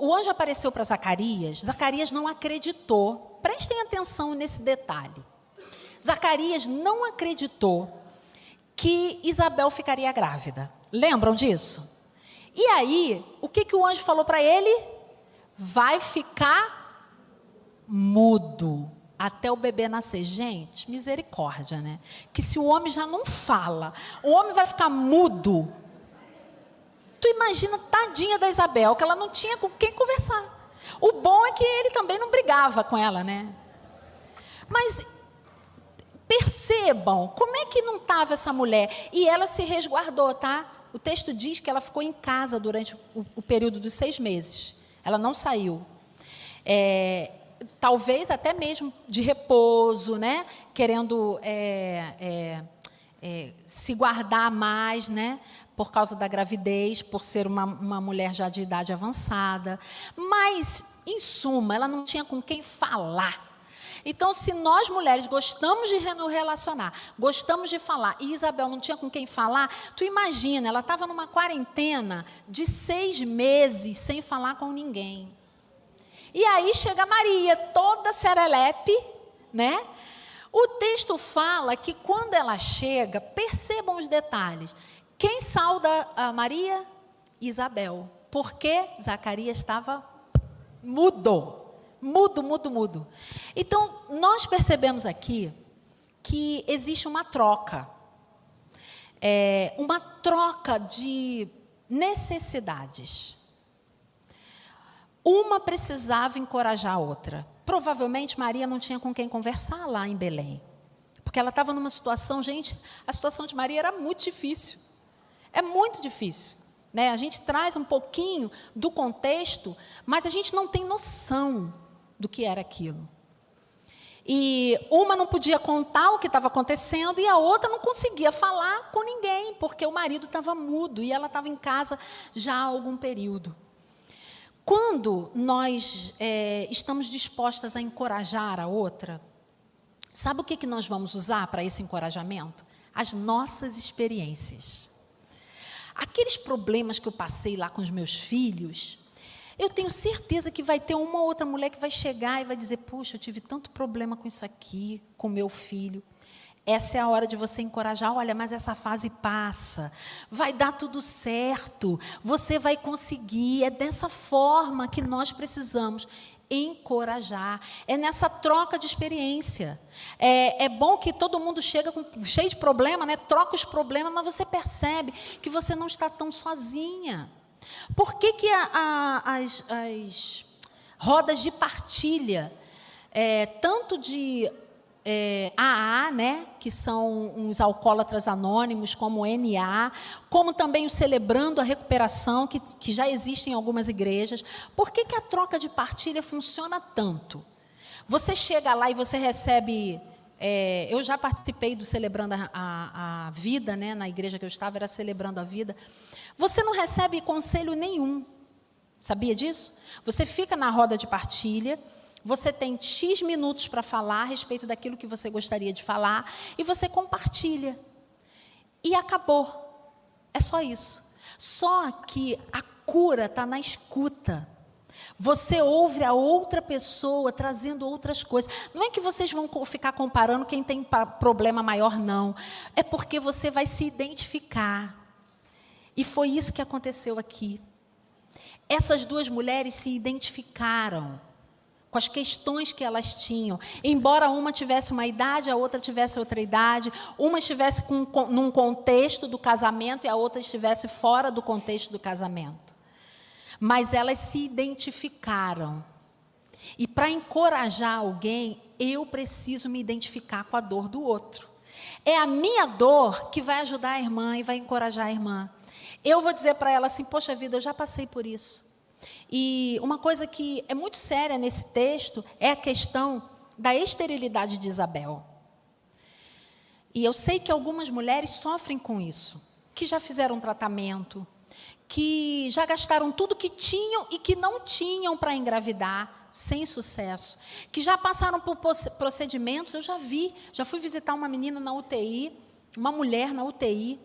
o anjo apareceu para Zacarias, Zacarias não acreditou. Prestem atenção nesse detalhe. Zacarias não acreditou que Isabel ficaria grávida. Lembram disso? E aí, o que, que o anjo falou para ele? Vai ficar mudo até o bebê nascer. Gente, misericórdia, né? Que se o homem já não fala, o homem vai ficar mudo Tu imagina, tadinha da Isabel, que ela não tinha com quem conversar. O bom é que ele também não brigava com ela, né? Mas percebam como é que não estava essa mulher. E ela se resguardou, tá? O texto diz que ela ficou em casa durante o, o período dos seis meses. Ela não saiu. É, talvez até mesmo de repouso, né? Querendo é, é, é se guardar mais, né? Por causa da gravidez, por ser uma, uma mulher já de idade avançada. Mas, em suma, ela não tinha com quem falar. Então, se nós mulheres gostamos de nos relacionar, gostamos de falar, e Isabel não tinha com quem falar, tu imagina, ela estava numa quarentena de seis meses sem falar com ninguém. E aí chega Maria, toda serelepe, né? O texto fala que quando ela chega, percebam os detalhes. Quem sauda a Maria? Isabel. Porque Zacarias estava mudo. Mudo, mudo, mudo. Então, nós percebemos aqui que existe uma troca. É, uma troca de necessidades. Uma precisava encorajar a outra. Provavelmente Maria não tinha com quem conversar lá em Belém. Porque ela estava numa situação, gente, a situação de Maria era muito difícil. É muito difícil. Né? A gente traz um pouquinho do contexto, mas a gente não tem noção do que era aquilo. E uma não podia contar o que estava acontecendo e a outra não conseguia falar com ninguém, porque o marido estava mudo e ela estava em casa já há algum período. Quando nós é, estamos dispostas a encorajar a outra, sabe o que, que nós vamos usar para esse encorajamento? As nossas experiências. Aqueles problemas que eu passei lá com os meus filhos, eu tenho certeza que vai ter uma outra mulher que vai chegar e vai dizer: Puxa, eu tive tanto problema com isso aqui, com meu filho. Essa é a hora de você encorajar. Olha, mas essa fase passa. Vai dar tudo certo. Você vai conseguir. É dessa forma que nós precisamos encorajar. É nessa troca de experiência. É, é, bom que todo mundo chega com, cheio de problema, né? troca os problemas, mas você percebe que você não está tão sozinha. Por que, que a, a, as, as, rodas de partilha, é, tanto de é, AA, né, que são uns alcoólatras anônimos, como NA, como também o Celebrando a Recuperação, que, que já existe em algumas igrejas. Por que, que a troca de partilha funciona tanto? Você chega lá e você recebe. É, eu já participei do Celebrando a, a, a Vida, né, na igreja que eu estava, era Celebrando a Vida. Você não recebe conselho nenhum. Sabia disso? Você fica na roda de partilha, você tem X minutos para falar a respeito daquilo que você gostaria de falar e você compartilha. E acabou. É só isso. Só que a cura está na escuta. Você ouve a outra pessoa trazendo outras coisas. Não é que vocês vão ficar comparando quem tem problema maior, não. É porque você vai se identificar. E foi isso que aconteceu aqui. Essas duas mulheres se identificaram com as questões que elas tinham. Embora uma tivesse uma idade, a outra tivesse outra idade, uma estivesse com, com, num contexto do casamento e a outra estivesse fora do contexto do casamento. Mas elas se identificaram. E para encorajar alguém, eu preciso me identificar com a dor do outro. É a minha dor que vai ajudar a irmã e vai encorajar a irmã. Eu vou dizer para ela assim: Poxa vida, eu já passei por isso. E uma coisa que é muito séria nesse texto é a questão da esterilidade de Isabel. E eu sei que algumas mulheres sofrem com isso, que já fizeram tratamento, que já gastaram tudo que tinham e que não tinham para engravidar, sem sucesso, que já passaram por procedimentos, eu já vi, já fui visitar uma menina na UTI, uma mulher na UTI,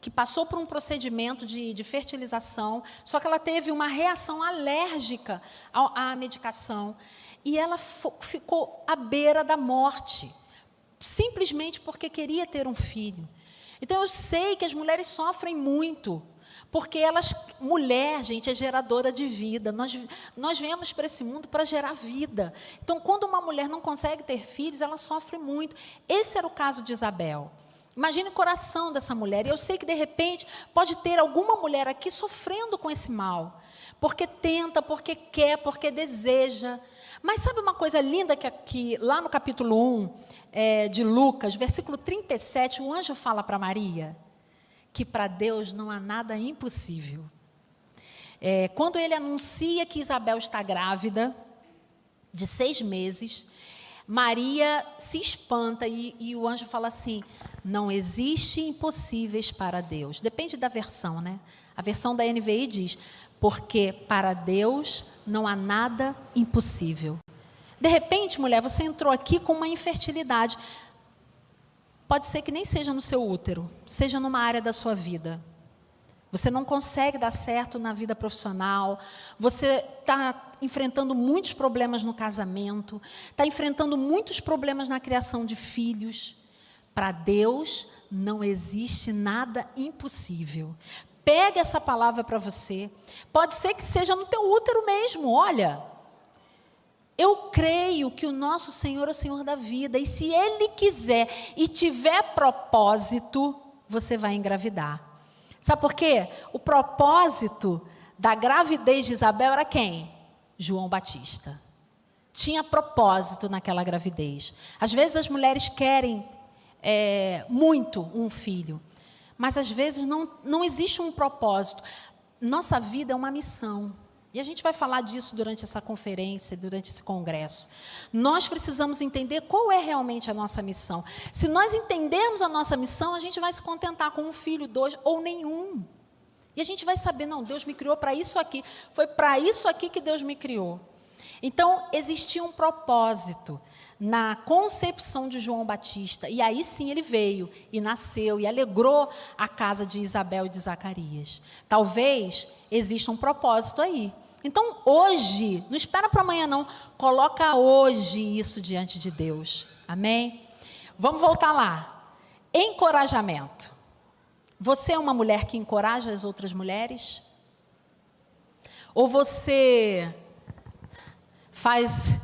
que passou por um procedimento de, de fertilização, só que ela teve uma reação alérgica à, à medicação e ela ficou à beira da morte, simplesmente porque queria ter um filho. Então eu sei que as mulheres sofrem muito, porque elas, mulher, gente, é geradora de vida. Nós, nós viemos para esse mundo para gerar vida. Então, quando uma mulher não consegue ter filhos, ela sofre muito. Esse era o caso de Isabel. Imagine o coração dessa mulher. E eu sei que de repente pode ter alguma mulher aqui sofrendo com esse mal, porque tenta, porque quer, porque deseja. Mas sabe uma coisa linda que aqui, lá no capítulo 1 é, de Lucas, versículo 37, o anjo fala para Maria que para Deus não há nada impossível. É, quando ele anuncia que Isabel está grávida, de seis meses, Maria se espanta e, e o anjo fala assim: não existe impossíveis para Deus. Depende da versão, né? A versão da NVI diz: porque para Deus não há nada impossível. De repente, mulher, você entrou aqui com uma infertilidade. Pode ser que nem seja no seu útero, seja numa área da sua vida. Você não consegue dar certo na vida profissional, você está enfrentando muitos problemas no casamento, está enfrentando muitos problemas na criação de filhos. Para Deus não existe nada impossível. Pega essa palavra para você. Pode ser que seja no teu útero mesmo, olha. Eu creio que o nosso Senhor é o Senhor da vida, e se Ele quiser e tiver propósito, você vai engravidar. Sabe por quê? O propósito da gravidez de Isabel era quem? João Batista. Tinha propósito naquela gravidez. Às vezes as mulheres querem é, muito um filho, mas às vezes não, não existe um propósito. Nossa vida é uma missão. E a gente vai falar disso durante essa conferência, durante esse congresso. Nós precisamos entender qual é realmente a nossa missão. Se nós entendermos a nossa missão, a gente vai se contentar com um filho, dois ou nenhum. E a gente vai saber, não, Deus me criou para isso aqui. Foi para isso aqui que Deus me criou. Então, existia um propósito na concepção de João Batista. E aí sim ele veio e nasceu e alegrou a casa de Isabel e de Zacarias. Talvez exista um propósito aí. Então, hoje, não espera para amanhã não, coloca hoje isso diante de Deus. Amém? Vamos voltar lá. Encorajamento. Você é uma mulher que encoraja as outras mulheres? Ou você faz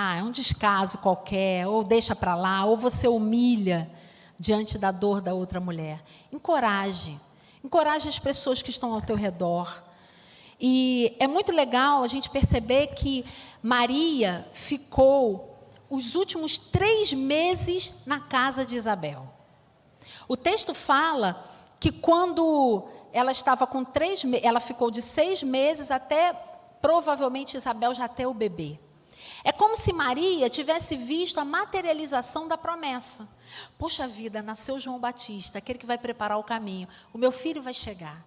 ah, é um descaso qualquer, ou deixa para lá, ou você humilha diante da dor da outra mulher. Encoraje. Encoraje as pessoas que estão ao teu redor. E é muito legal a gente perceber que Maria ficou os últimos três meses na casa de Isabel. O texto fala que quando ela estava com três, ela ficou de seis meses até provavelmente Isabel já ter o bebê. É como se Maria tivesse visto a materialização da promessa. Poxa vida, nasceu João Batista, aquele que vai preparar o caminho. O meu filho vai chegar.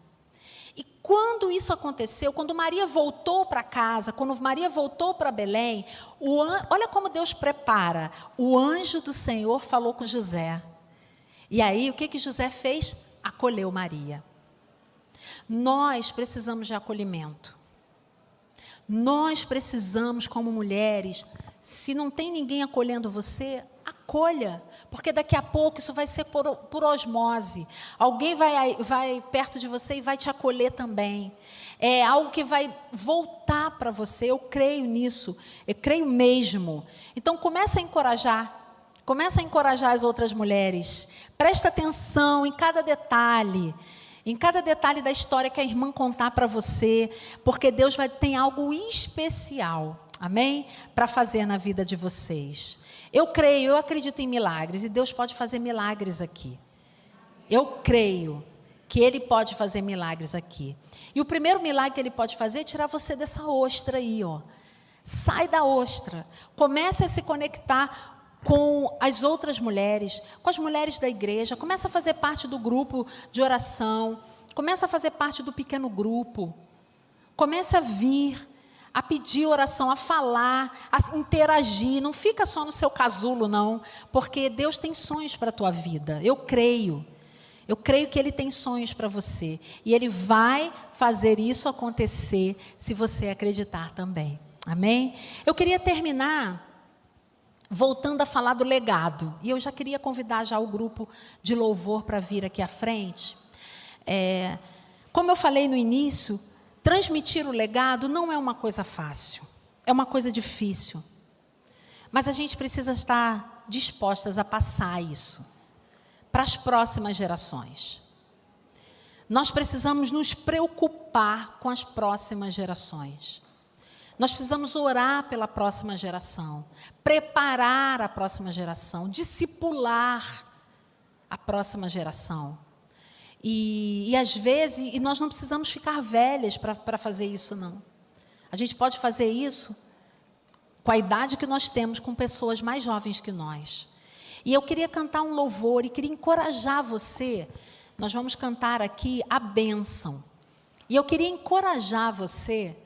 E quando isso aconteceu, quando Maria voltou para casa, quando Maria voltou para Belém, an... olha como Deus prepara. O anjo do Senhor falou com José. E aí, o que, que José fez? Acolheu Maria. Nós precisamos de acolhimento. Nós precisamos, como mulheres, se não tem ninguém acolhendo você, acolha, porque daqui a pouco isso vai ser por, por osmose. Alguém vai, vai perto de você e vai te acolher também. É algo que vai voltar para você. Eu creio nisso, eu creio mesmo. Então começa a encorajar. Começa a encorajar as outras mulheres. Presta atenção em cada detalhe. Em cada detalhe da história que a irmã contar para você, porque Deus vai ter algo especial, amém? Para fazer na vida de vocês. Eu creio, eu acredito em milagres e Deus pode fazer milagres aqui. Eu creio que Ele pode fazer milagres aqui. E o primeiro milagre que Ele pode fazer é tirar você dessa ostra aí, ó. Sai da ostra. Comece a se conectar com as outras mulheres, com as mulheres da igreja. Comece a fazer parte do grupo de oração. Comece a fazer parte do pequeno grupo. Comece a vir a pedir oração, a falar, a interagir. Não fica só no seu casulo, não, porque Deus tem sonhos para a tua vida. Eu creio. Eu creio que Ele tem sonhos para você. E Ele vai fazer isso acontecer se você acreditar também. Amém? Eu queria terminar voltando a falar do legado. E eu já queria convidar já o grupo de louvor para vir aqui à frente. É, como eu falei no início, Transmitir o legado não é uma coisa fácil, é uma coisa difícil. Mas a gente precisa estar dispostas a passar isso para as próximas gerações. Nós precisamos nos preocupar com as próximas gerações. Nós precisamos orar pela próxima geração, preparar a próxima geração, discipular a próxima geração. E, e às vezes, e nós não precisamos ficar velhas para fazer isso, não. A gente pode fazer isso com a idade que nós temos, com pessoas mais jovens que nós. E eu queria cantar um louvor e queria encorajar você. Nós vamos cantar aqui a bênção. E eu queria encorajar você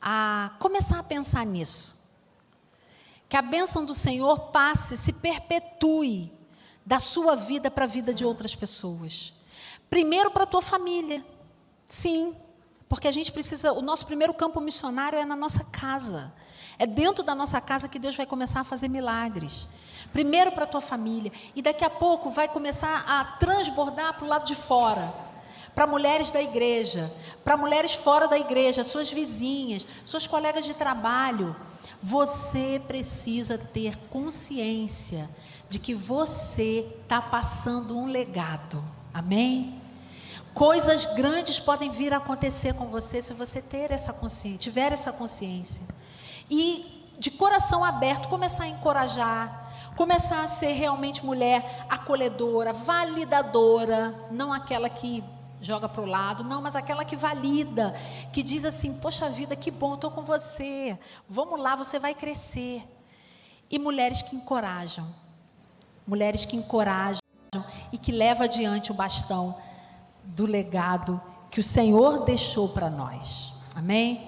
a começar a pensar nisso. Que a bênção do Senhor passe, se perpetue da sua vida para a vida de outras pessoas. Primeiro para a tua família. Sim, porque a gente precisa, o nosso primeiro campo missionário é na nossa casa. É dentro da nossa casa que Deus vai começar a fazer milagres. Primeiro para a tua família. E daqui a pouco vai começar a transbordar para o lado de fora. Para mulheres da igreja, para mulheres fora da igreja, suas vizinhas, suas colegas de trabalho. Você precisa ter consciência de que você está passando um legado. Amém? Coisas grandes podem vir a acontecer com você se você ter essa consciência, tiver essa consciência. E de coração aberto começar a encorajar, começar a ser realmente mulher acolhedora, validadora, não aquela que joga para o lado, não, mas aquela que valida, que diz assim: Poxa vida, que bom, estou com você, vamos lá, você vai crescer. E mulheres que encorajam, mulheres que encorajam e que levam adiante o bastão do legado que o Senhor deixou para nós. Amém?